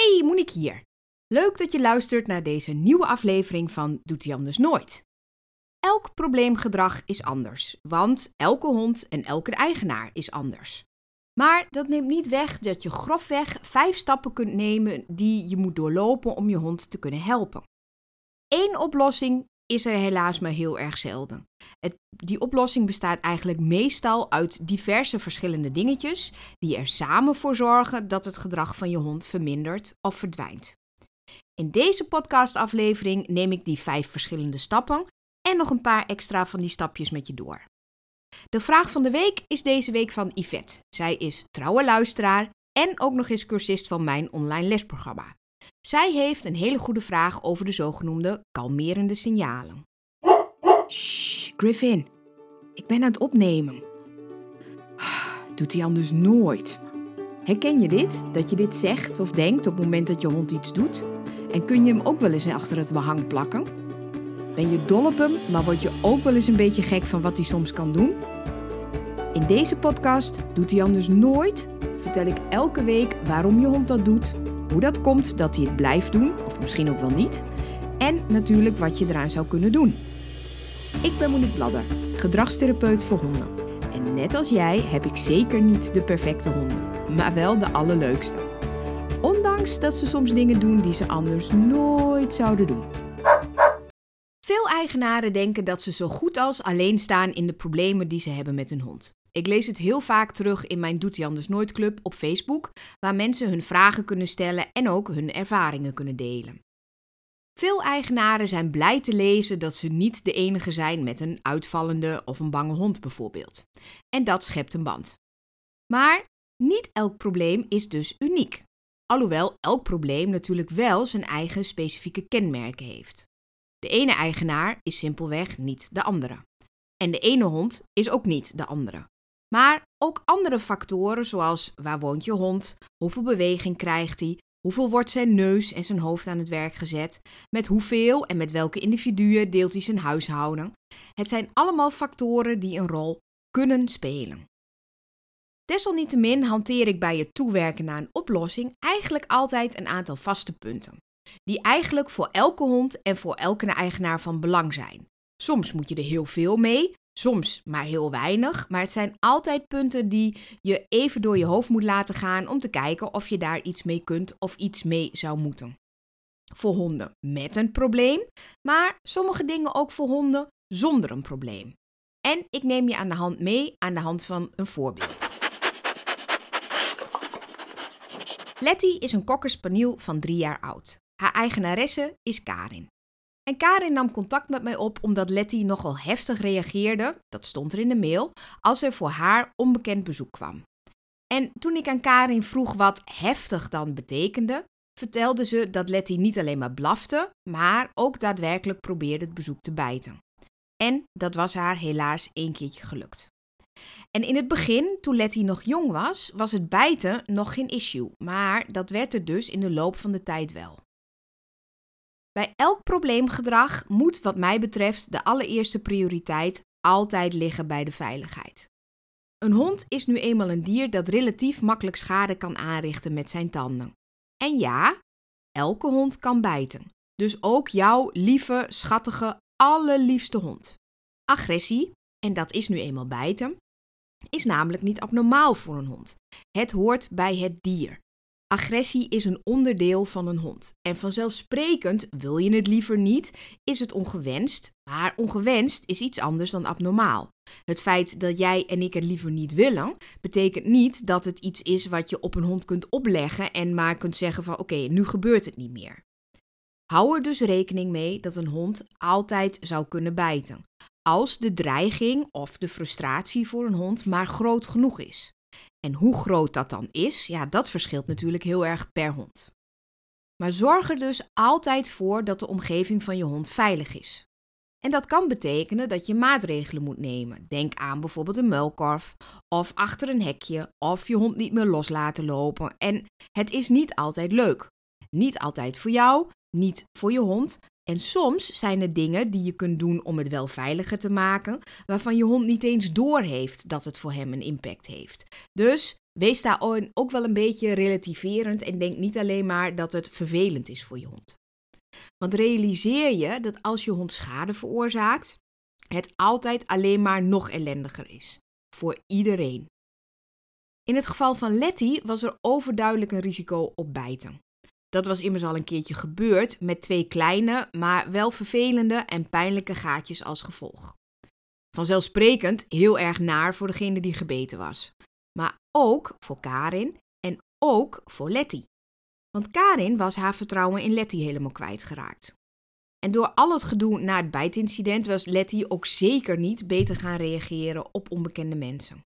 Hey, Monique hier. Leuk dat je luistert naar deze nieuwe aflevering van Doet hij anders nooit. Elk probleemgedrag is anders, want elke hond en elke eigenaar is anders. Maar dat neemt niet weg dat je grofweg vijf stappen kunt nemen die je moet doorlopen om je hond te kunnen helpen. Eén oplossing is er helaas maar heel erg zelden. Het, die oplossing bestaat eigenlijk meestal uit diverse verschillende dingetjes die er samen voor zorgen dat het gedrag van je hond vermindert of verdwijnt. In deze podcastaflevering neem ik die vijf verschillende stappen en nog een paar extra van die stapjes met je door. De vraag van de week is deze week van Yvette. Zij is trouwe luisteraar en ook nog eens cursist van mijn online lesprogramma. Zij heeft een hele goede vraag over de zogenoemde kalmerende signalen. Shh, Griffin. Ik ben aan het opnemen. Doet hij anders nooit. Herken je dit? Dat je dit zegt of denkt op het moment dat je hond iets doet? En kun je hem ook wel eens achter het behang plakken? Ben je dol op hem, maar word je ook wel eens een beetje gek van wat hij soms kan doen? In deze podcast Doet hij anders nooit vertel ik elke week waarom je hond dat doet hoe dat komt dat hij het blijft doen, of misschien ook wel niet. En natuurlijk wat je eraan zou kunnen doen. Ik ben Monique Bladder, gedragstherapeut voor honden. En net als jij heb ik zeker niet de perfecte honden, maar wel de allerleukste. Ondanks dat ze soms dingen doen die ze anders nooit zouden doen. Veel eigenaren denken dat ze zo goed als alleen staan in de problemen die ze hebben met hun hond. Ik lees het heel vaak terug in mijn Doet hij anders nooit club op Facebook, waar mensen hun vragen kunnen stellen en ook hun ervaringen kunnen delen. Veel eigenaren zijn blij te lezen dat ze niet de enige zijn met een uitvallende of een bange hond bijvoorbeeld. En dat schept een band. Maar niet elk probleem is dus uniek. Alhoewel elk probleem natuurlijk wel zijn eigen specifieke kenmerken heeft. De ene eigenaar is simpelweg niet de andere. En de ene hond is ook niet de andere. Maar ook andere factoren zoals waar woont je hond, hoeveel beweging krijgt hij, hoeveel wordt zijn neus en zijn hoofd aan het werk gezet, met hoeveel en met welke individuen deelt hij zijn huishouden. Het zijn allemaal factoren die een rol kunnen spelen. Desalniettemin hanteer ik bij het toewerken naar een oplossing eigenlijk altijd een aantal vaste punten, die eigenlijk voor elke hond en voor elke eigenaar van belang zijn. Soms moet je er heel veel mee, Soms maar heel weinig, maar het zijn altijd punten die je even door je hoofd moet laten gaan om te kijken of je daar iets mee kunt of iets mee zou moeten. Voor honden met een probleem, maar sommige dingen ook voor honden zonder een probleem. En ik neem je aan de hand mee aan de hand van een voorbeeld. Letty is een kokkerspaniel van drie jaar oud. Haar eigenaresse is Karin. En Karin nam contact met mij op omdat Letty nogal heftig reageerde, dat stond er in de mail, als er voor haar onbekend bezoek kwam. En toen ik aan Karin vroeg wat heftig dan betekende, vertelde ze dat Letty niet alleen maar blafte, maar ook daadwerkelijk probeerde het bezoek te bijten. En dat was haar helaas één keertje gelukt. En in het begin, toen Letty nog jong was, was het bijten nog geen issue, maar dat werd er dus in de loop van de tijd wel. Bij elk probleemgedrag moet, wat mij betreft, de allereerste prioriteit altijd liggen bij de veiligheid. Een hond is nu eenmaal een dier dat relatief makkelijk schade kan aanrichten met zijn tanden. En ja, elke hond kan bijten. Dus ook jouw lieve, schattige, allerliefste hond. Agressie, en dat is nu eenmaal bijten, is namelijk niet abnormaal voor een hond. Het hoort bij het dier. Agressie is een onderdeel van een hond. En vanzelfsprekend, wil je het liever niet, is het ongewenst. Maar ongewenst is iets anders dan abnormaal. Het feit dat jij en ik het liever niet willen, betekent niet dat het iets is wat je op een hond kunt opleggen en maar kunt zeggen van oké, nu gebeurt het niet meer. Hou er dus rekening mee dat een hond altijd zou kunnen bijten. Als de dreiging of de frustratie voor een hond maar groot genoeg is. En hoe groot dat dan is, ja, dat verschilt natuurlijk heel erg per hond. Maar zorg er dus altijd voor dat de omgeving van je hond veilig is. En dat kan betekenen dat je maatregelen moet nemen. Denk aan bijvoorbeeld een muilkorf of achter een hekje of je hond niet meer los laten lopen. En het is niet altijd leuk. Niet altijd voor jou, niet voor je hond, en soms zijn er dingen die je kunt doen om het wel veiliger te maken, waarvan je hond niet eens doorheeft dat het voor hem een impact heeft. Dus wees daar ook wel een beetje relativerend en denk niet alleen maar dat het vervelend is voor je hond. Want realiseer je dat als je hond schade veroorzaakt, het altijd alleen maar nog ellendiger is. Voor iedereen. In het geval van Letty was er overduidelijk een risico op bijten. Dat was immers al een keertje gebeurd met twee kleine, maar wel vervelende en pijnlijke gaatjes als gevolg. Vanzelfsprekend heel erg naar voor degene die gebeten was. Maar ook voor Karin en ook voor Letty. Want Karin was haar vertrouwen in Letty helemaal kwijtgeraakt. En door al het gedoe na het bijtincident was Letty ook zeker niet beter gaan reageren op onbekende mensen.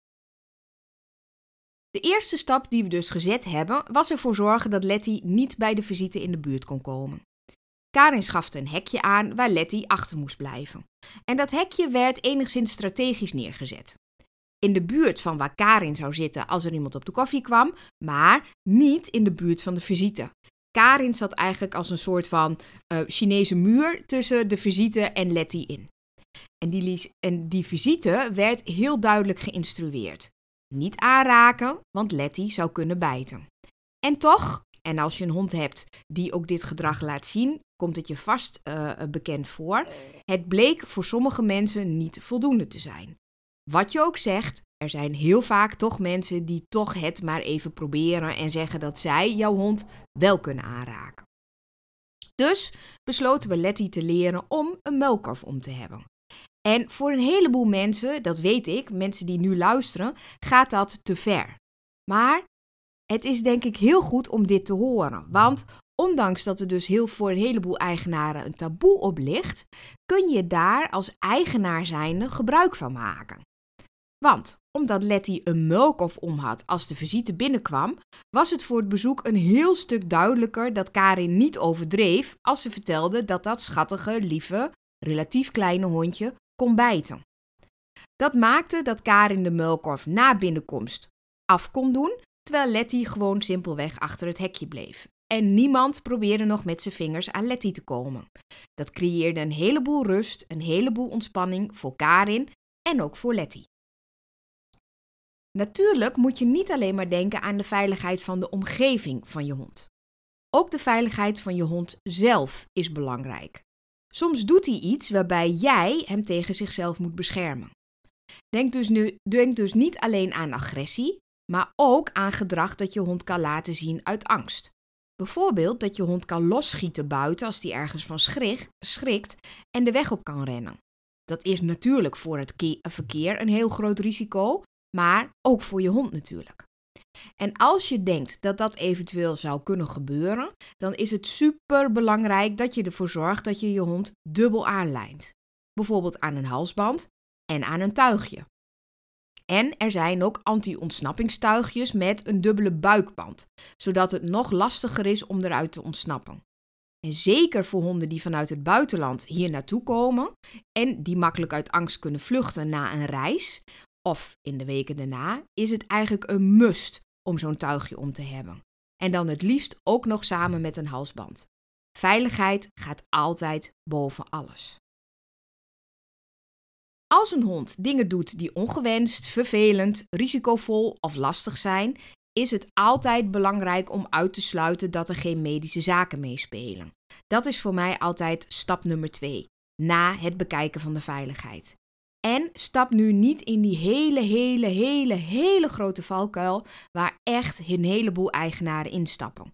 De eerste stap die we dus gezet hebben, was ervoor zorgen dat Letty niet bij de visite in de buurt kon komen. Karin schafte een hekje aan waar Letty achter moest blijven. En dat hekje werd enigszins strategisch neergezet. In de buurt van waar Karin zou zitten als er iemand op de koffie kwam, maar niet in de buurt van de visite. Karin zat eigenlijk als een soort van uh, Chinese muur tussen de visite en Letty in. En die, en die visite werd heel duidelijk geïnstrueerd. Niet aanraken, want Letty zou kunnen bijten. En toch, en als je een hond hebt die ook dit gedrag laat zien, komt het je vast uh, bekend voor. Het bleek voor sommige mensen niet voldoende te zijn. Wat je ook zegt, er zijn heel vaak toch mensen die toch het maar even proberen en zeggen dat zij jouw hond wel kunnen aanraken. Dus besloten we Letty te leren om een muilkorf om te hebben. En voor een heleboel mensen, dat weet ik, mensen die nu luisteren, gaat dat te ver. Maar het is denk ik heel goed om dit te horen. Want ondanks dat er dus heel voor een heleboel eigenaren een taboe op ligt, kun je daar als eigenaar zijnde gebruik van maken. Want omdat Letty een muilkorf om had als de visite binnenkwam, was het voor het bezoek een heel stuk duidelijker dat Karin niet overdreef als ze vertelde dat dat schattige, lieve, relatief kleine hondje kon bijten. Dat maakte dat Karin de muilkorf na binnenkomst af kon doen, terwijl Letty gewoon simpelweg achter het hekje bleef. En niemand probeerde nog met zijn vingers aan Letty te komen. Dat creëerde een heleboel rust, een heleboel ontspanning voor Karin en ook voor Letty. Natuurlijk moet je niet alleen maar denken aan de veiligheid van de omgeving van je hond. Ook de veiligheid van je hond zelf is belangrijk. Soms doet hij iets waarbij jij hem tegen zichzelf moet beschermen. Denk dus, nu, denk dus niet alleen aan agressie, maar ook aan gedrag dat je hond kan laten zien uit angst. Bijvoorbeeld dat je hond kan losschieten buiten als hij ergens van schrikt en de weg op kan rennen. Dat is natuurlijk voor het verkeer een heel groot risico, maar ook voor je hond natuurlijk. En als je denkt dat dat eventueel zou kunnen gebeuren, dan is het super belangrijk dat je ervoor zorgt dat je je hond dubbel aanlijnt. Bijvoorbeeld aan een halsband en aan een tuigje. En er zijn ook anti-ontsnappingstuigjes met een dubbele buikband, zodat het nog lastiger is om eruit te ontsnappen. En zeker voor honden die vanuit het buitenland hier naartoe komen en die makkelijk uit angst kunnen vluchten na een reis, of in de weken daarna, is het eigenlijk een must om zo'n tuigje om te hebben. En dan het liefst ook nog samen met een halsband. Veiligheid gaat altijd boven alles. Als een hond dingen doet die ongewenst, vervelend, risicovol of lastig zijn, is het altijd belangrijk om uit te sluiten dat er geen medische zaken meespelen. Dat is voor mij altijd stap nummer 2, na het bekijken van de veiligheid. En stap nu niet in die hele, hele, hele, hele grote valkuil waar echt een heleboel eigenaren instappen.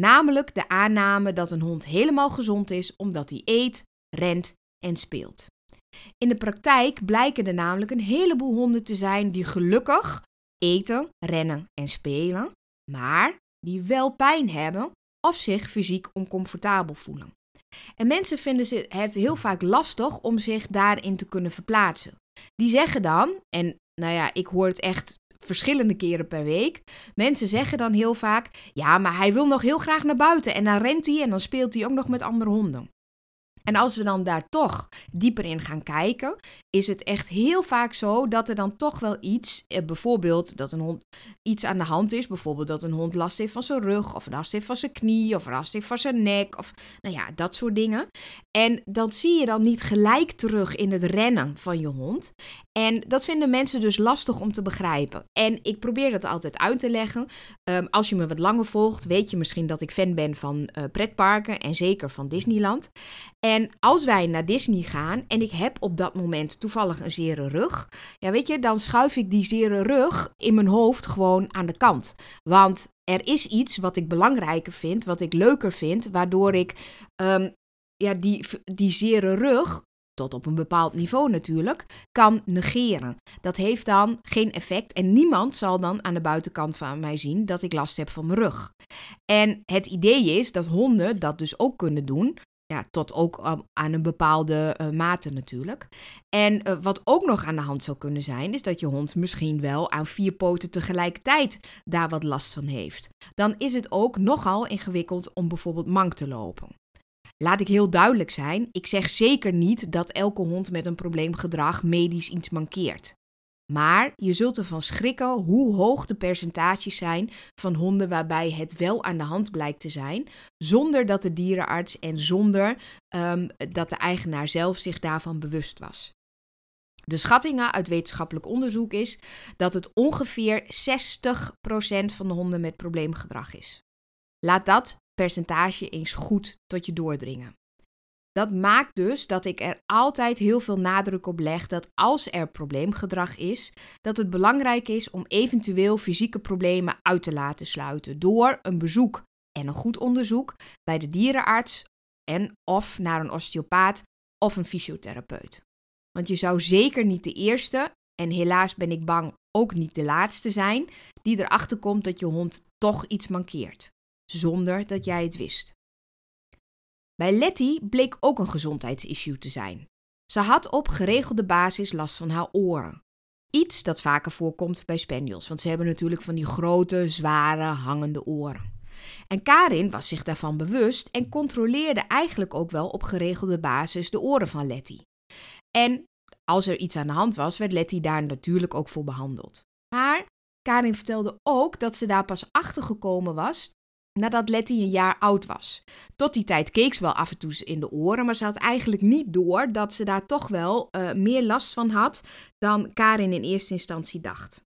Namelijk de aanname dat een hond helemaal gezond is omdat hij eet, rent en speelt. In de praktijk blijken er namelijk een heleboel honden te zijn die gelukkig eten, rennen en spelen, maar die wel pijn hebben of zich fysiek oncomfortabel voelen. En mensen vinden het heel vaak lastig om zich daarin te kunnen verplaatsen. Die zeggen dan, en nou ja, ik hoor het echt verschillende keren per week. Mensen zeggen dan heel vaak: ja, maar hij wil nog heel graag naar buiten en dan rent hij en dan speelt hij ook nog met andere honden. En als we dan daar toch dieper in gaan kijken, is het echt heel vaak zo dat er dan toch wel iets, eh, bijvoorbeeld dat een hond iets aan de hand is, bijvoorbeeld dat een hond last heeft van zijn rug, of last heeft van zijn knie, of last heeft van zijn nek, of nou ja, dat soort dingen. En dat zie je dan niet gelijk terug in het rennen van je hond. En dat vinden mensen dus lastig om te begrijpen. En ik probeer dat altijd uit te leggen. Ehm, als je me wat langer volgt, weet je misschien dat ik fan ben van uh, pretparken en zeker van Disneyland. En als wij naar Disney gaan en ik heb op dat moment toevallig een zere rug, ja weet je, dan schuif ik die zere rug in mijn hoofd gewoon aan de kant. Want er is iets wat ik belangrijker vind, wat ik leuker vind, waardoor ik um, ja, die, die zere rug tot op een bepaald niveau natuurlijk, kan negeren. Dat heeft dan geen effect en niemand zal dan aan de buitenkant van mij zien dat ik last heb van mijn rug. En het idee is dat honden dat dus ook kunnen doen. Ja, tot ook aan een bepaalde uh, mate natuurlijk. En uh, wat ook nog aan de hand zou kunnen zijn, is dat je hond misschien wel aan vier poten tegelijkertijd daar wat last van heeft. Dan is het ook nogal ingewikkeld om bijvoorbeeld mank te lopen. Laat ik heel duidelijk zijn: ik zeg zeker niet dat elke hond met een probleemgedrag medisch iets mankeert. Maar je zult ervan schrikken hoe hoog de percentages zijn van honden waarbij het wel aan de hand blijkt te zijn, zonder dat de dierenarts en zonder um, dat de eigenaar zelf zich daarvan bewust was. De schattingen uit wetenschappelijk onderzoek is dat het ongeveer 60% van de honden met probleemgedrag is. Laat dat percentage eens goed tot je doordringen. Dat maakt dus dat ik er altijd heel veel nadruk op leg dat als er probleemgedrag is, dat het belangrijk is om eventueel fysieke problemen uit te laten sluiten door een bezoek en een goed onderzoek bij de dierenarts en of naar een osteopaat of een fysiotherapeut. Want je zou zeker niet de eerste en helaas ben ik bang ook niet de laatste zijn die erachter komt dat je hond toch iets mankeert zonder dat jij het wist. Bij Letty bleek ook een gezondheidsissue te zijn. Ze had op geregelde basis last van haar oren. Iets dat vaker voorkomt bij spaniels, want ze hebben natuurlijk van die grote, zware, hangende oren. En Karin was zich daarvan bewust en controleerde eigenlijk ook wel op geregelde basis de oren van Letty. En als er iets aan de hand was, werd Letty daar natuurlijk ook voor behandeld. Maar Karin vertelde ook dat ze daar pas achter gekomen was nadat Letty een jaar oud was. Tot die tijd keek ze wel af en toe in de oren, maar ze had eigenlijk niet door dat ze daar toch wel uh, meer last van had dan Karin in eerste instantie dacht.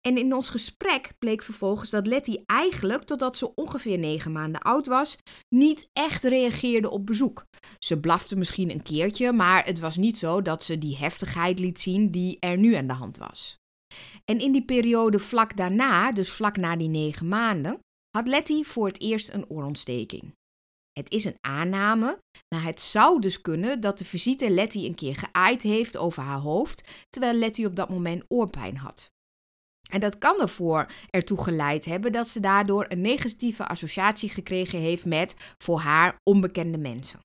En in ons gesprek bleek vervolgens dat Letty eigenlijk, totdat ze ongeveer negen maanden oud was, niet echt reageerde op bezoek. Ze blafte misschien een keertje, maar het was niet zo dat ze die heftigheid liet zien die er nu aan de hand was. En in die periode vlak daarna, dus vlak na die negen maanden, had Letty voor het eerst een oorontsteking. Het is een aanname, maar het zou dus kunnen dat de visite Letty een keer geaaid heeft over haar hoofd, terwijl Letty op dat moment oorpijn had. En dat kan ervoor ertoe geleid hebben dat ze daardoor een negatieve associatie gekregen heeft met voor haar onbekende mensen.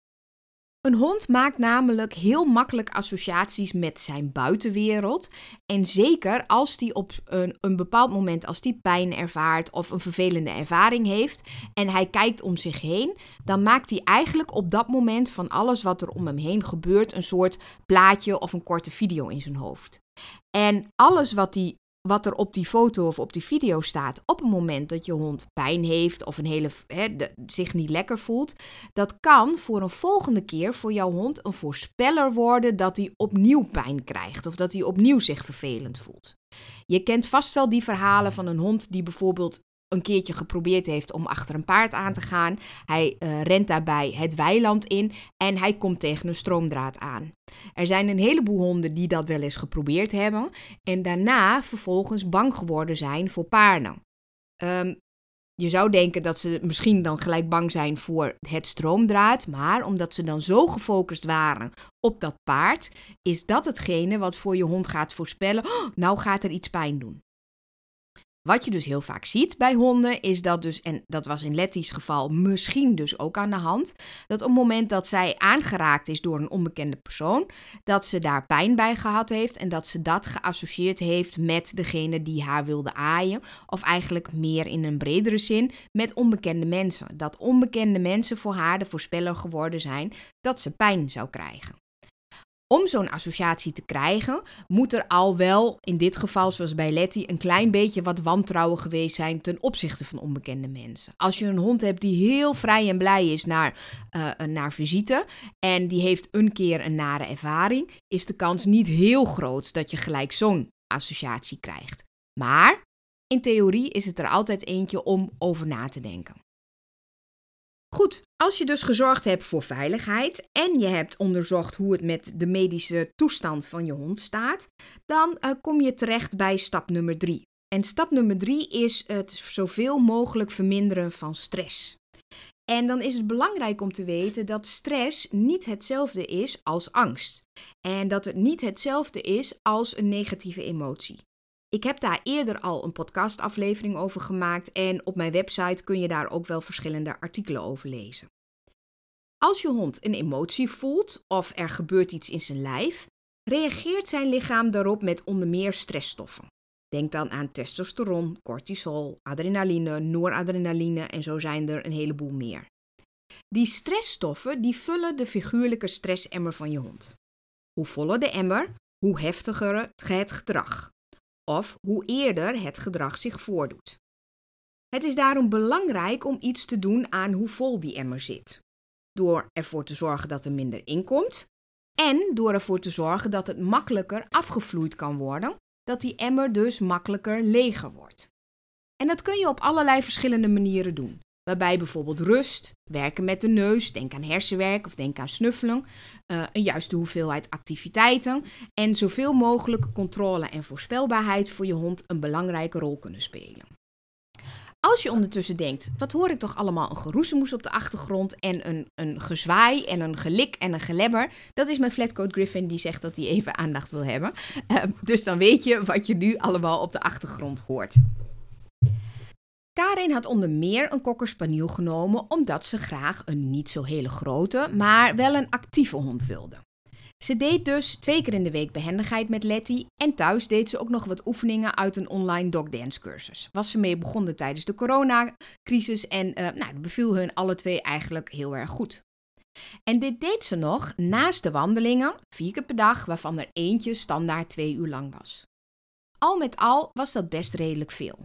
Een hond maakt namelijk heel makkelijk associaties met zijn buitenwereld. En zeker als die op een, een bepaald moment, als die pijn ervaart of een vervelende ervaring heeft en hij kijkt om zich heen, dan maakt hij eigenlijk op dat moment van alles wat er om hem heen gebeurt een soort plaatje of een korte video in zijn hoofd. En alles wat hij wat er op die foto of op die video staat op het moment dat je hond pijn heeft of een hele, zich niet lekker voelt, dat kan voor een volgende keer voor jouw hond een voorspeller worden dat hij opnieuw pijn krijgt of dat hij opnieuw zich vervelend voelt. Je kent vast wel die verhalen van een hond die bijvoorbeeld een keertje geprobeerd heeft om achter een paard aan te gaan. Hij uh, rent daarbij het weiland in en hij komt tegen een stroomdraad aan. Er zijn een heleboel honden die dat wel eens geprobeerd hebben en daarna vervolgens bang geworden zijn voor paarden. Um, je zou denken dat ze misschien dan gelijk bang zijn voor het stroomdraad, maar omdat ze dan zo gefocust waren op dat paard, is dat hetgene wat voor je hond gaat voorspellen: oh, nou gaat er iets pijn doen. Wat je dus heel vaak ziet bij honden is dat dus, en dat was in Letty's geval misschien dus ook aan de hand, dat op het moment dat zij aangeraakt is door een onbekende persoon, dat ze daar pijn bij gehad heeft en dat ze dat geassocieerd heeft met degene die haar wilde aaien, of eigenlijk meer in een bredere zin met onbekende mensen. Dat onbekende mensen voor haar de voorspeller geworden zijn dat ze pijn zou krijgen. Om zo'n associatie te krijgen, moet er al wel, in dit geval zoals bij Letty, een klein beetje wat wantrouwen geweest zijn ten opzichte van onbekende mensen. Als je een hond hebt die heel vrij en blij is naar, uh, naar visite en die heeft een keer een nare ervaring, is de kans niet heel groot dat je gelijk zo'n associatie krijgt. Maar in theorie is het er altijd eentje om over na te denken. Goed, als je dus gezorgd hebt voor veiligheid en je hebt onderzocht hoe het met de medische toestand van je hond staat, dan uh, kom je terecht bij stap nummer drie. En stap nummer drie is het zoveel mogelijk verminderen van stress. En dan is het belangrijk om te weten dat stress niet hetzelfde is als angst. En dat het niet hetzelfde is als een negatieve emotie. Ik heb daar eerder al een podcastaflevering over gemaakt en op mijn website kun je daar ook wel verschillende artikelen over lezen. Als je hond een emotie voelt of er gebeurt iets in zijn lijf, reageert zijn lichaam daarop met onder meer stressstoffen. Denk dan aan testosteron, cortisol, adrenaline, noradrenaline en zo zijn er een heleboel meer. Die stressstoffen die vullen de figuurlijke stressemmer van je hond. Hoe voller de emmer, hoe heftiger het gedrag of hoe eerder het gedrag zich voordoet. Het is daarom belangrijk om iets te doen aan hoe vol die emmer zit. Door ervoor te zorgen dat er minder inkomt en door ervoor te zorgen dat het makkelijker afgevloeid kan worden, dat die emmer dus makkelijker leger wordt. En dat kun je op allerlei verschillende manieren doen. Waarbij bijvoorbeeld rust, werken met de neus, denk aan hersenwerk of denk aan snuffelen, uh, een juiste hoeveelheid activiteiten en zoveel mogelijk controle en voorspelbaarheid voor je hond een belangrijke rol kunnen spelen. Als je ondertussen denkt, wat hoor ik toch allemaal een geroezemoes op de achtergrond en een, een gezwaai en een gelik en een gelebber. Dat is mijn flatcoat Griffin die zegt dat hij even aandacht wil hebben. Uh, dus dan weet je wat je nu allemaal op de achtergrond hoort. Karin had onder meer een kokkerspaniel genomen omdat ze graag een niet zo hele grote, maar wel een actieve hond wilde. Ze deed dus twee keer in de week behendigheid met Letty en thuis deed ze ook nog wat oefeningen uit een online dogdance cursus. Was ze mee begonnen tijdens de coronacrisis en uh, nou, dat beviel hun alle twee eigenlijk heel erg goed. En dit deed ze nog naast de wandelingen, vier keer per dag, waarvan er eentje standaard twee uur lang was. Al met al was dat best redelijk veel.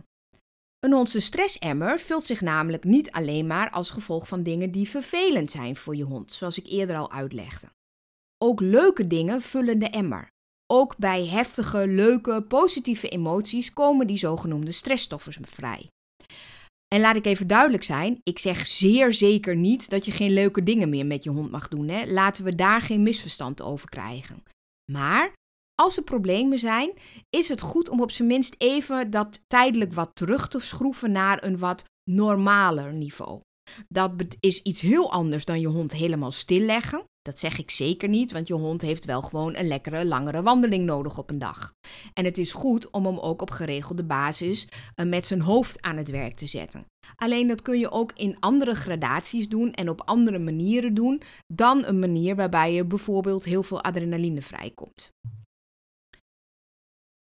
Een onze stressemmer vult zich namelijk niet alleen maar als gevolg van dingen die vervelend zijn voor je hond, zoals ik eerder al uitlegde. Ook leuke dingen vullen de emmer. Ook bij heftige, leuke, positieve emoties komen die zogenoemde stressstoffen vrij. En laat ik even duidelijk zijn, ik zeg zeer zeker niet dat je geen leuke dingen meer met je hond mag doen. Hè? Laten we daar geen misverstand over krijgen. Maar als er problemen zijn, is het goed om op zijn minst even dat tijdelijk wat terug te schroeven naar een wat normaler niveau. Dat is iets heel anders dan je hond helemaal stilleggen. Dat zeg ik zeker niet, want je hond heeft wel gewoon een lekkere, langere wandeling nodig op een dag. En het is goed om hem ook op geregelde basis eh, met zijn hoofd aan het werk te zetten. Alleen dat kun je ook in andere gradaties doen en op andere manieren doen dan een manier waarbij je bijvoorbeeld heel veel adrenaline vrijkomt.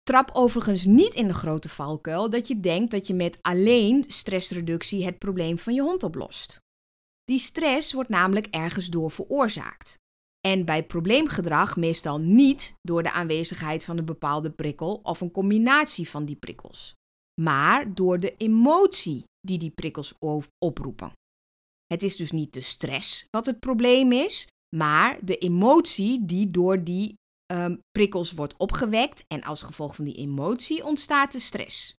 Trap overigens niet in de grote valkuil dat je denkt dat je met alleen stressreductie het probleem van je hond oplost. Die stress wordt namelijk ergens door veroorzaakt. En bij probleemgedrag meestal niet door de aanwezigheid van een bepaalde prikkel of een combinatie van die prikkels, maar door de emotie die die prikkels oproepen. Het is dus niet de stress wat het probleem is, maar de emotie die door die um, prikkels wordt opgewekt en als gevolg van die emotie ontstaat de stress.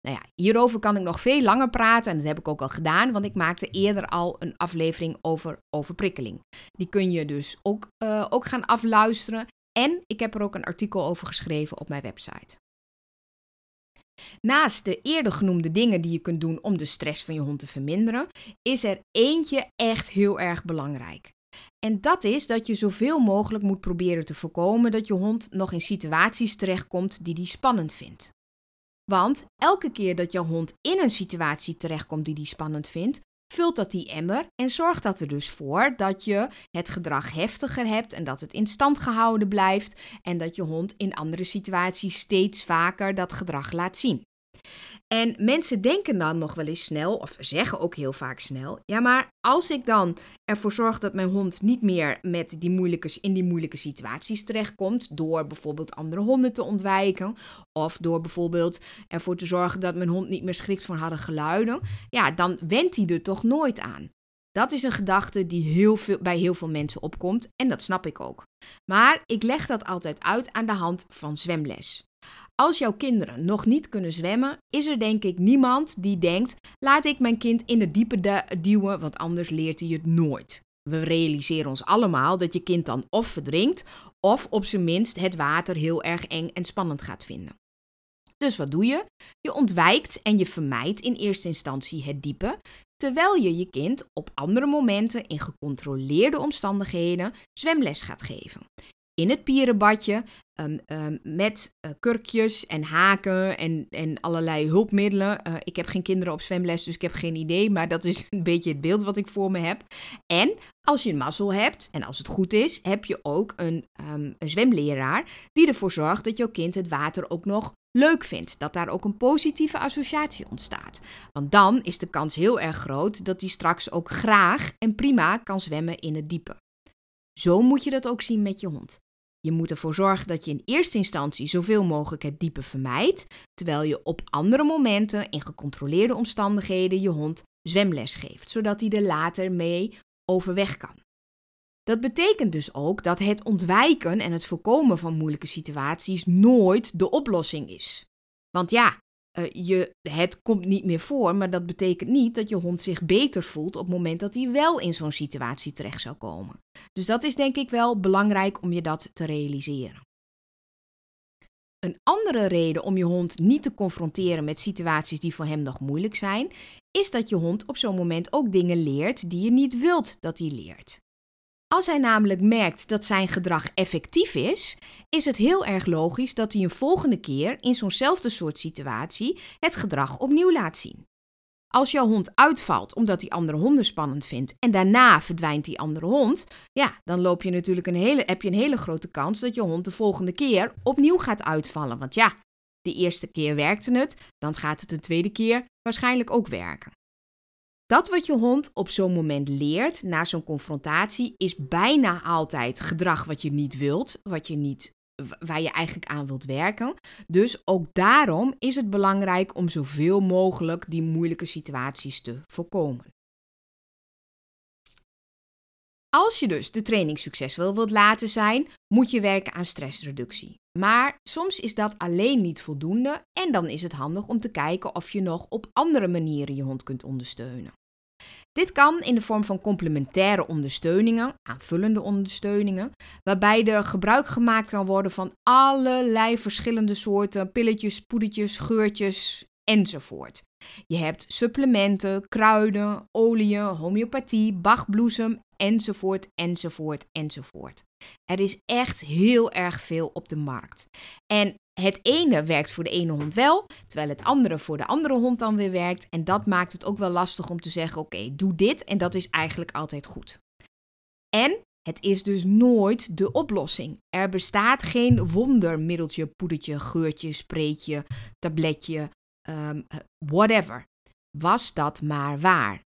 Nou ja, hierover kan ik nog veel langer praten en dat heb ik ook al gedaan, want ik maakte eerder al een aflevering over overprikkeling. Die kun je dus ook, uh, ook gaan afluisteren en ik heb er ook een artikel over geschreven op mijn website. Naast de eerder genoemde dingen die je kunt doen om de stress van je hond te verminderen, is er eentje echt heel erg belangrijk. En dat is dat je zoveel mogelijk moet proberen te voorkomen dat je hond nog in situaties terechtkomt die hij spannend vindt. Want elke keer dat jouw hond in een situatie terechtkomt die hij spannend vindt, vult dat die emmer en zorgt dat er dus voor dat je het gedrag heftiger hebt en dat het in stand gehouden blijft en dat je hond in andere situaties steeds vaker dat gedrag laat zien. En mensen denken dan nog wel eens snel, of zeggen ook heel vaak snel: ja, maar als ik dan ervoor zorg dat mijn hond niet meer met die moeilijke, in die moeilijke situaties terechtkomt, door bijvoorbeeld andere honden te ontwijken, of door bijvoorbeeld ervoor te zorgen dat mijn hond niet meer schrikt van harde geluiden, ja, dan wendt hij er toch nooit aan. Dat is een gedachte die heel veel, bij heel veel mensen opkomt en dat snap ik ook. Maar ik leg dat altijd uit aan de hand van zwemles. Als jouw kinderen nog niet kunnen zwemmen, is er denk ik niemand die denkt: laat ik mijn kind in de diepe duwen, want anders leert hij het nooit. We realiseren ons allemaal dat je kind dan of verdrinkt, of op zijn minst het water heel erg eng en spannend gaat vinden. Dus wat doe je? Je ontwijkt en je vermijdt in eerste instantie het diepe, terwijl je je kind op andere momenten in gecontroleerde omstandigheden zwemles gaat geven in het pierenbadje um, um, met uh, kurkjes en haken en, en allerlei hulpmiddelen. Uh, ik heb geen kinderen op zwemles, dus ik heb geen idee, maar dat is een beetje het beeld wat ik voor me heb. En als je een mazzel hebt, en als het goed is, heb je ook een, um, een zwemleraar die ervoor zorgt dat jouw kind het water ook nog leuk vindt. Dat daar ook een positieve associatie ontstaat. Want dan is de kans heel erg groot dat hij straks ook graag en prima kan zwemmen in het diepe. Zo moet je dat ook zien met je hond. Je moet ervoor zorgen dat je in eerste instantie zoveel mogelijk het diepe vermijdt, terwijl je op andere momenten in gecontroleerde omstandigheden je hond zwemles geeft, zodat hij er later mee overweg kan. Dat betekent dus ook dat het ontwijken en het voorkomen van moeilijke situaties nooit de oplossing is. Want ja, uh, je, het komt niet meer voor, maar dat betekent niet dat je hond zich beter voelt op het moment dat hij wel in zo'n situatie terecht zou komen. Dus dat is denk ik wel belangrijk om je dat te realiseren. Een andere reden om je hond niet te confronteren met situaties die voor hem nog moeilijk zijn, is dat je hond op zo'n moment ook dingen leert die je niet wilt dat hij leert. Als hij namelijk merkt dat zijn gedrag effectief is, is het heel erg logisch dat hij een volgende keer in zo'nzelfde soort situatie het gedrag opnieuw laat zien. Als jouw hond uitvalt omdat hij andere honden spannend vindt en daarna verdwijnt die andere hond, ja, dan loop je natuurlijk een hele, heb je een hele grote kans dat je hond de volgende keer opnieuw gaat uitvallen. Want ja, de eerste keer werkte het, dan gaat het de tweede keer waarschijnlijk ook werken. Dat wat je hond op zo'n moment leert na zo'n confrontatie is bijna altijd gedrag wat je niet wilt, wat je niet, waar je eigenlijk aan wilt werken. Dus ook daarom is het belangrijk om zoveel mogelijk die moeilijke situaties te voorkomen. Als je dus de training succesvol wilt laten zijn, moet je werken aan stressreductie. Maar soms is dat alleen niet voldoende en dan is het handig om te kijken of je nog op andere manieren je hond kunt ondersteunen. Dit kan in de vorm van complementaire ondersteuningen, aanvullende ondersteuningen, waarbij er gebruik gemaakt kan worden van allerlei verschillende soorten pilletjes, poedertjes, geurtjes enzovoort. Je hebt supplementen, kruiden, oliën, homeopathie, bachbloesem enzovoort, enzovoort, enzovoort. Er is echt heel erg veel op de markt. En het ene werkt voor de ene hond wel, terwijl het andere voor de andere hond dan weer werkt. En dat maakt het ook wel lastig om te zeggen: oké, doe dit en dat is eigenlijk altijd goed. En het is dus nooit de oplossing. Er bestaat geen wondermiddeltje, poedertje, geurtje, spreetje, tabletje, um, whatever. Was dat maar waar.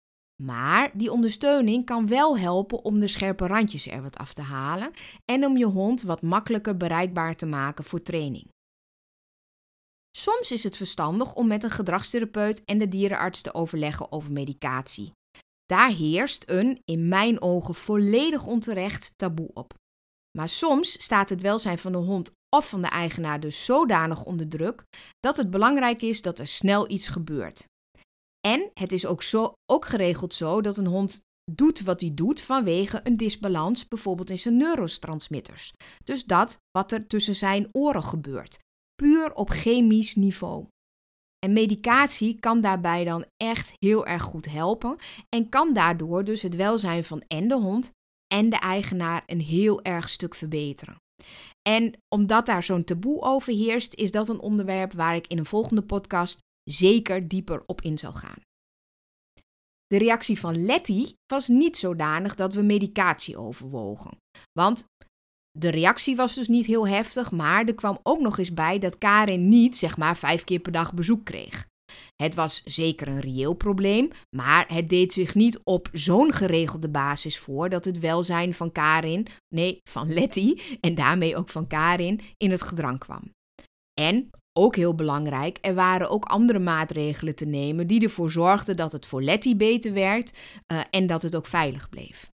Maar die ondersteuning kan wel helpen om de scherpe randjes er wat af te halen en om je hond wat makkelijker bereikbaar te maken voor training. Soms is het verstandig om met een gedragstherapeut en de dierenarts te overleggen over medicatie. Daar heerst een, in mijn ogen volledig onterecht, taboe op. Maar soms staat het welzijn van de hond of van de eigenaar dus zodanig onder druk dat het belangrijk is dat er snel iets gebeurt. En het is ook, zo, ook geregeld zo dat een hond doet wat hij doet vanwege een disbalans, bijvoorbeeld in zijn neurotransmitters. Dus dat wat er tussen zijn oren gebeurt, puur op chemisch niveau. En medicatie kan daarbij dan echt heel erg goed helpen en kan daardoor dus het welzijn van en de hond en de eigenaar een heel erg stuk verbeteren. En omdat daar zo'n taboe over heerst, is dat een onderwerp waar ik in een volgende podcast zeker dieper op in zal gaan. De reactie van Letty was niet zodanig dat we medicatie overwogen. Want De reactie was dus niet heel heftig, maar er kwam ook nog eens bij dat Karin niet, zeg maar, vijf keer per dag bezoek kreeg. Het was zeker een reëel probleem, maar het deed zich niet op zo'n geregelde basis voor dat het welzijn van Karin, nee, van Letty en daarmee ook van Karin in het gedrang kwam. En ook heel belangrijk, er waren ook andere maatregelen te nemen die ervoor zorgden dat het voor beter werd uh, en dat het ook veilig bleef.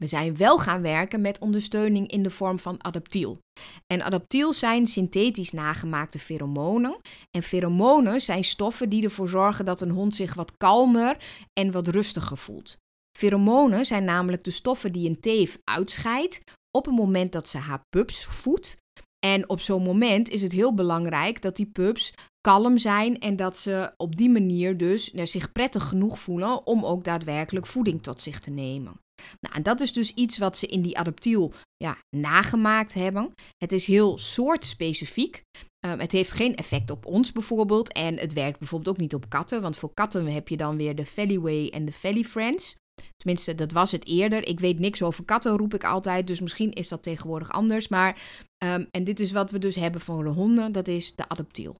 We zijn wel gaan werken met ondersteuning in de vorm van adaptiel. En adaptiel zijn synthetisch nagemaakte pheromonen. En pheromonen zijn stoffen die ervoor zorgen dat een hond zich wat kalmer en wat rustiger voelt. Pheromonen zijn namelijk de stoffen die een teef uitscheidt op het moment dat ze haar pups voedt. En op zo'n moment is het heel belangrijk dat die pups kalm zijn en dat ze op die manier dus nou, zich prettig genoeg voelen om ook daadwerkelijk voeding tot zich te nemen. Nou, en dat is dus iets wat ze in die adaptiel ja, nagemaakt hebben. Het is heel soortspecifiek. Um, het heeft geen effect op ons bijvoorbeeld. En het werkt bijvoorbeeld ook niet op katten. Want voor katten heb je dan weer de Valley en de Valley Friends. Tenminste, dat was het eerder. Ik weet niks over katten, roep ik altijd. Dus misschien is dat tegenwoordig anders. Maar, um, en dit is wat we dus hebben voor de honden. Dat is de adaptiel.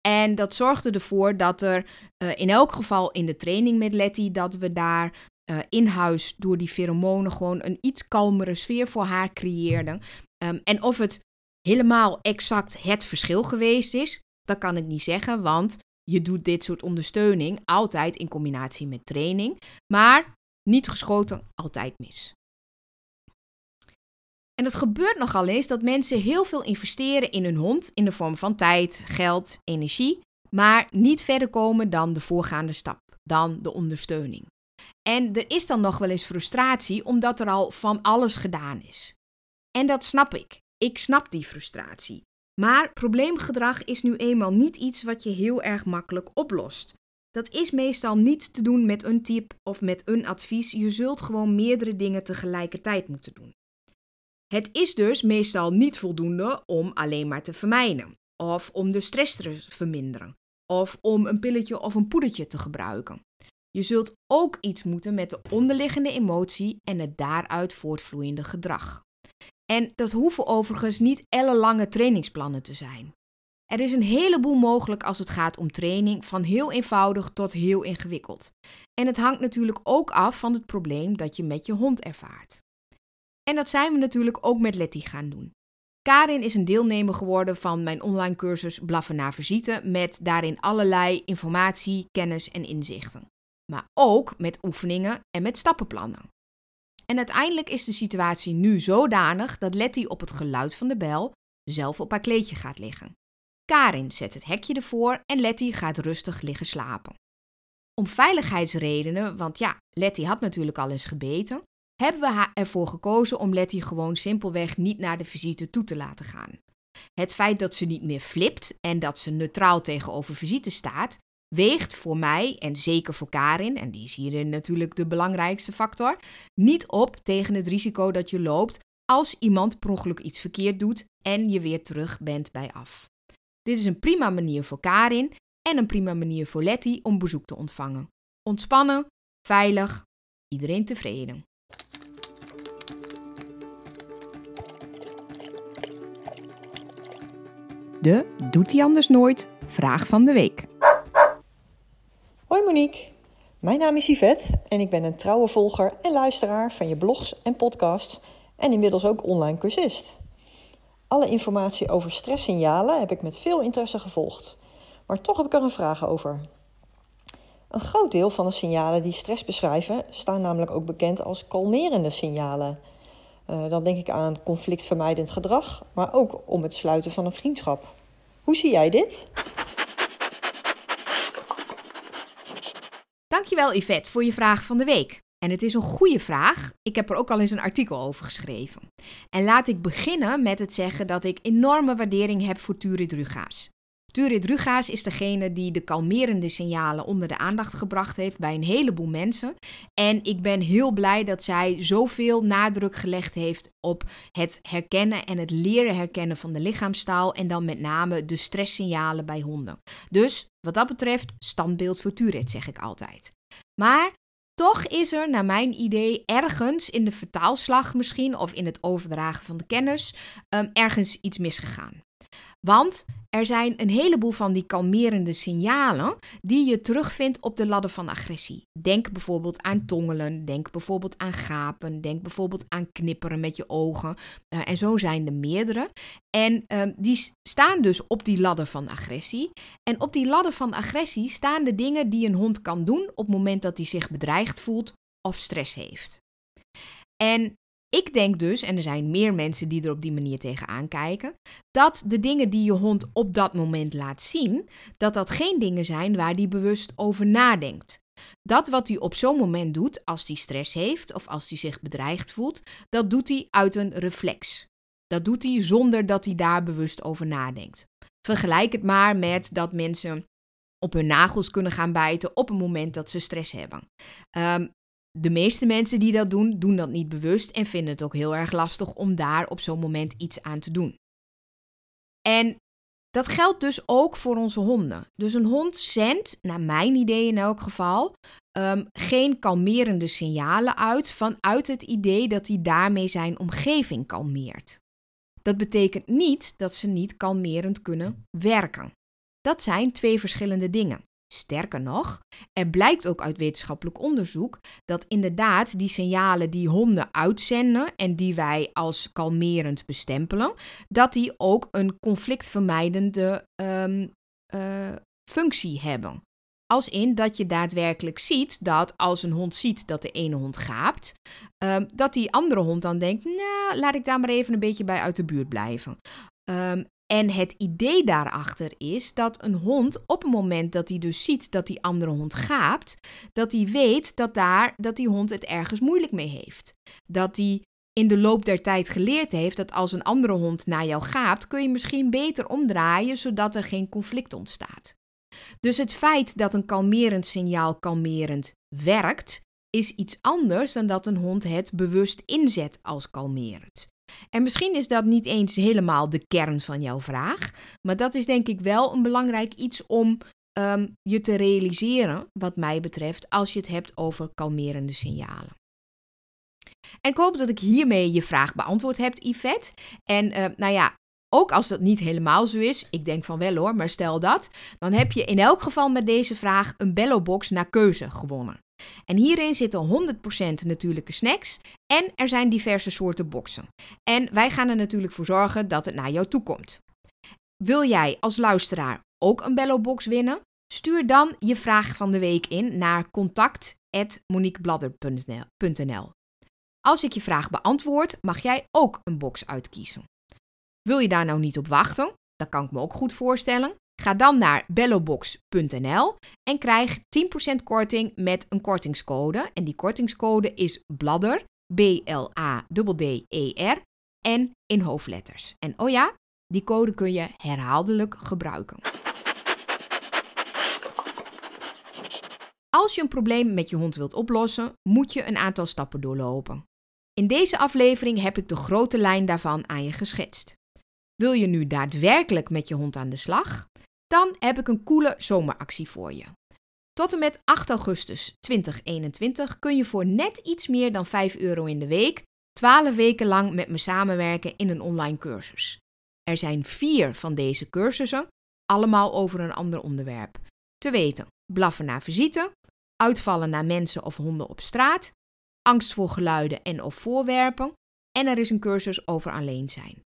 En dat zorgde ervoor dat er uh, in elk geval in de training met Letty, dat we daar uh, in huis door die pheromonen gewoon een iets kalmere sfeer voor haar creëerden. Um, en of het helemaal exact het verschil geweest is, dat kan ik niet zeggen, want je doet dit soort ondersteuning altijd in combinatie met training. Maar niet geschoten, altijd mis. En het gebeurt nogal eens dat mensen heel veel investeren in hun hond in de vorm van tijd, geld, energie, maar niet verder komen dan de voorgaande stap, dan de ondersteuning. En er is dan nog wel eens frustratie omdat er al van alles gedaan is. En dat snap ik. Ik snap die frustratie. Maar probleemgedrag is nu eenmaal niet iets wat je heel erg makkelijk oplost. Dat is meestal niet te doen met een tip of met een advies. Je zult gewoon meerdere dingen tegelijkertijd moeten doen. Het is dus meestal niet voldoende om alleen maar te vermijden, of om de stress te verminderen, of om een pilletje of een poedertje te gebruiken. Je zult ook iets moeten met de onderliggende emotie en het daaruit voortvloeiende gedrag. En dat hoeven overigens niet ellenlange trainingsplannen te zijn. Er is een heleboel mogelijk als het gaat om training, van heel eenvoudig tot heel ingewikkeld. En het hangt natuurlijk ook af van het probleem dat je met je hond ervaart. En dat zijn we natuurlijk ook met Letty gaan doen. Karin is een deelnemer geworden van mijn online cursus Blaffen naar Visite met daarin allerlei informatie, kennis en inzichten maar ook met oefeningen en met stappenplannen. En uiteindelijk is de situatie nu zodanig dat Letty op het geluid van de bel zelf op haar kleedje gaat liggen. Karin zet het hekje ervoor en Letty gaat rustig liggen slapen. Om veiligheidsredenen, want ja, Letty had natuurlijk al eens gebeten, hebben we ervoor gekozen om Letty gewoon simpelweg niet naar de visite toe te laten gaan. Het feit dat ze niet meer flipt en dat ze neutraal tegenover visite staat, weegt voor mij en zeker voor Karin, en die is hierin natuurlijk de belangrijkste factor, niet op tegen het risico dat je loopt als iemand per ongeluk iets verkeerd doet en je weer terug bent bij af. Dit is een prima manier voor Karin en een prima manier voor Letty om bezoek te ontvangen. Ontspannen, veilig, iedereen tevreden. De Doet hij anders nooit? Vraag van de week. Hoi Monique, mijn naam is Yvette en ik ben een trouwe volger en luisteraar van je blogs en podcasts en inmiddels ook online cursist. Alle informatie over stresssignalen heb ik met veel interesse gevolgd, maar toch heb ik er een vraag over. Een groot deel van de signalen die stress beschrijven staan namelijk ook bekend als kalmerende signalen. Uh, dan denk ik aan conflictvermijdend gedrag, maar ook om het sluiten van een vriendschap. Hoe zie jij dit? Dankjewel Yvette voor je vraag van de week. En het is een goede vraag. Ik heb er ook al eens een artikel over geschreven. En laat ik beginnen met het zeggen dat ik enorme waardering heb voor Turid Rugaas. Turid Rugaas is degene die de kalmerende signalen onder de aandacht gebracht heeft bij een heleboel mensen. En ik ben heel blij dat zij zoveel nadruk gelegd heeft op het herkennen en het leren herkennen van de lichaamstaal. En dan met name de stresssignalen bij honden. Dus wat dat betreft, standbeeld voor Turid, zeg ik altijd. Maar Toch is er, naar mijn idee, ergens in de vertaalslag misschien, of in het overdragen van de kennis, um, ergens iets misgegaan. Want er zijn een heleboel van die kalmerende signalen die je terugvindt op de ladder van agressie. Denk bijvoorbeeld aan tongelen, denk bijvoorbeeld aan gapen, denk bijvoorbeeld aan knipperen met je ogen. Uh, en zo zijn er meerdere. En uh, die staan dus op die ladder van agressie. En op die ladder van agressie staan de dingen die een hond kan doen op het moment dat hij zich bedreigd voelt of stress heeft. En ik denk dus, en er zijn meer mensen die er op die manier tegenaan kijken, dat de dingen die je hond op dat moment laat zien, dat dat geen dingen zijn waar hij bewust over nadenkt. Dat wat hij op zo'n moment doet, als hij stress heeft of als hij zich bedreigd voelt, dat doet hij uit een reflex. Dat doet hij zonder dat hij daar bewust over nadenkt. Vergelijk het maar met dat mensen op hun nagels kunnen gaan bijten op een moment dat ze stress hebben. Um, de meeste mensen die dat doen, doen dat niet bewust en vinden het ook heel erg lastig om daar op zo'n moment iets aan te doen. En dat geldt dus ook voor onze honden. Dus een hond zendt, naar mijn idee in elk geval, um, geen kalmerende signalen uit vanuit het idee dat hij daarmee zijn omgeving kalmeert. Dat betekent niet dat ze niet kalmerend kunnen werken. Dat zijn twee verschillende dingen. Sterker nog, er blijkt ook uit wetenschappelijk onderzoek dat inderdaad die signalen die honden uitzenden en die wij als kalmerend bestempelen, dat die ook een conflictvermijdende um, uh, functie hebben. Als in dat je daadwerkelijk ziet dat als een hond ziet dat de ene hond gaapt, um, dat die andere hond dan denkt, nou, laat ik daar maar even een beetje bij uit de buurt blijven. Um, en het idee daarachter is dat een hond op het moment dat hij dus ziet dat die andere hond gaapt, dat hij weet dat, daar, dat die hond het ergens moeilijk mee heeft. Dat hij in de loop der tijd geleerd heeft dat als een andere hond naar jou gaapt, kun je misschien beter omdraaien zodat er geen conflict ontstaat. Dus het feit dat een kalmerend signaal kalmerend werkt, is iets anders dan dat een hond het bewust inzet als kalmerend. En misschien is dat niet eens helemaal de kern van jouw vraag, maar dat is denk ik wel een belangrijk iets om um, je te realiseren, wat mij betreft, als je het hebt over kalmerende signalen. En ik hoop dat ik hiermee je vraag beantwoord heb, Yvette. En uh, nou ja, ook als dat niet helemaal zo is, ik denk van wel hoor, maar stel dat, dan heb je in elk geval met deze vraag een bellobox naar keuze gewonnen. En hierin zitten 100% natuurlijke snacks en er zijn diverse soorten boxen. En wij gaan er natuurlijk voor zorgen dat het naar jou toe komt. Wil jij als luisteraar ook een bellobox winnen? Stuur dan je vraag van de week in naar contact@moniquebladder.nl. Als ik je vraag beantwoord, mag jij ook een box uitkiezen. Wil je daar nou niet op wachten? Dat kan ik me ook goed voorstellen. Ga dan naar bellobox.nl en krijg 10% korting met een kortingscode. En die kortingscode is bladder, B-L-A-D-D-E-R en in hoofdletters. En oh ja, die code kun je herhaaldelijk gebruiken. Als je een probleem met je hond wilt oplossen, moet je een aantal stappen doorlopen. In deze aflevering heb ik de grote lijn daarvan aan je geschetst. Wil je nu daadwerkelijk met je hond aan de slag? Dan heb ik een coole zomeractie voor je. Tot en met 8 augustus 2021 kun je voor net iets meer dan 5 euro in de week 12 weken lang met me samenwerken in een online cursus. Er zijn vier van deze cursussen, allemaal over een ander onderwerp. Te weten: blaffen naar visite, uitvallen naar mensen of honden op straat, angst voor geluiden en of voorwerpen en er is een cursus over alleen zijn.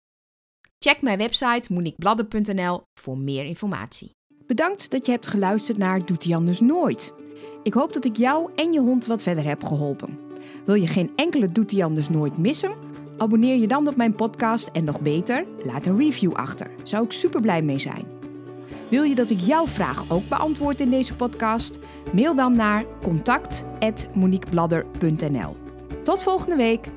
Check mijn website moniquebladder.nl voor meer informatie. Bedankt dat je hebt geluisterd naar Doet anders nooit. Ik hoop dat ik jou en je hond wat verder heb geholpen. Wil je geen enkele Doet anders nooit missen? Abonneer je dan op mijn podcast en nog beter, laat een review achter. Zou ik super blij mee zijn. Wil je dat ik jouw vraag ook beantwoord in deze podcast? Mail dan naar contact@moniquebladder.nl. Tot volgende week.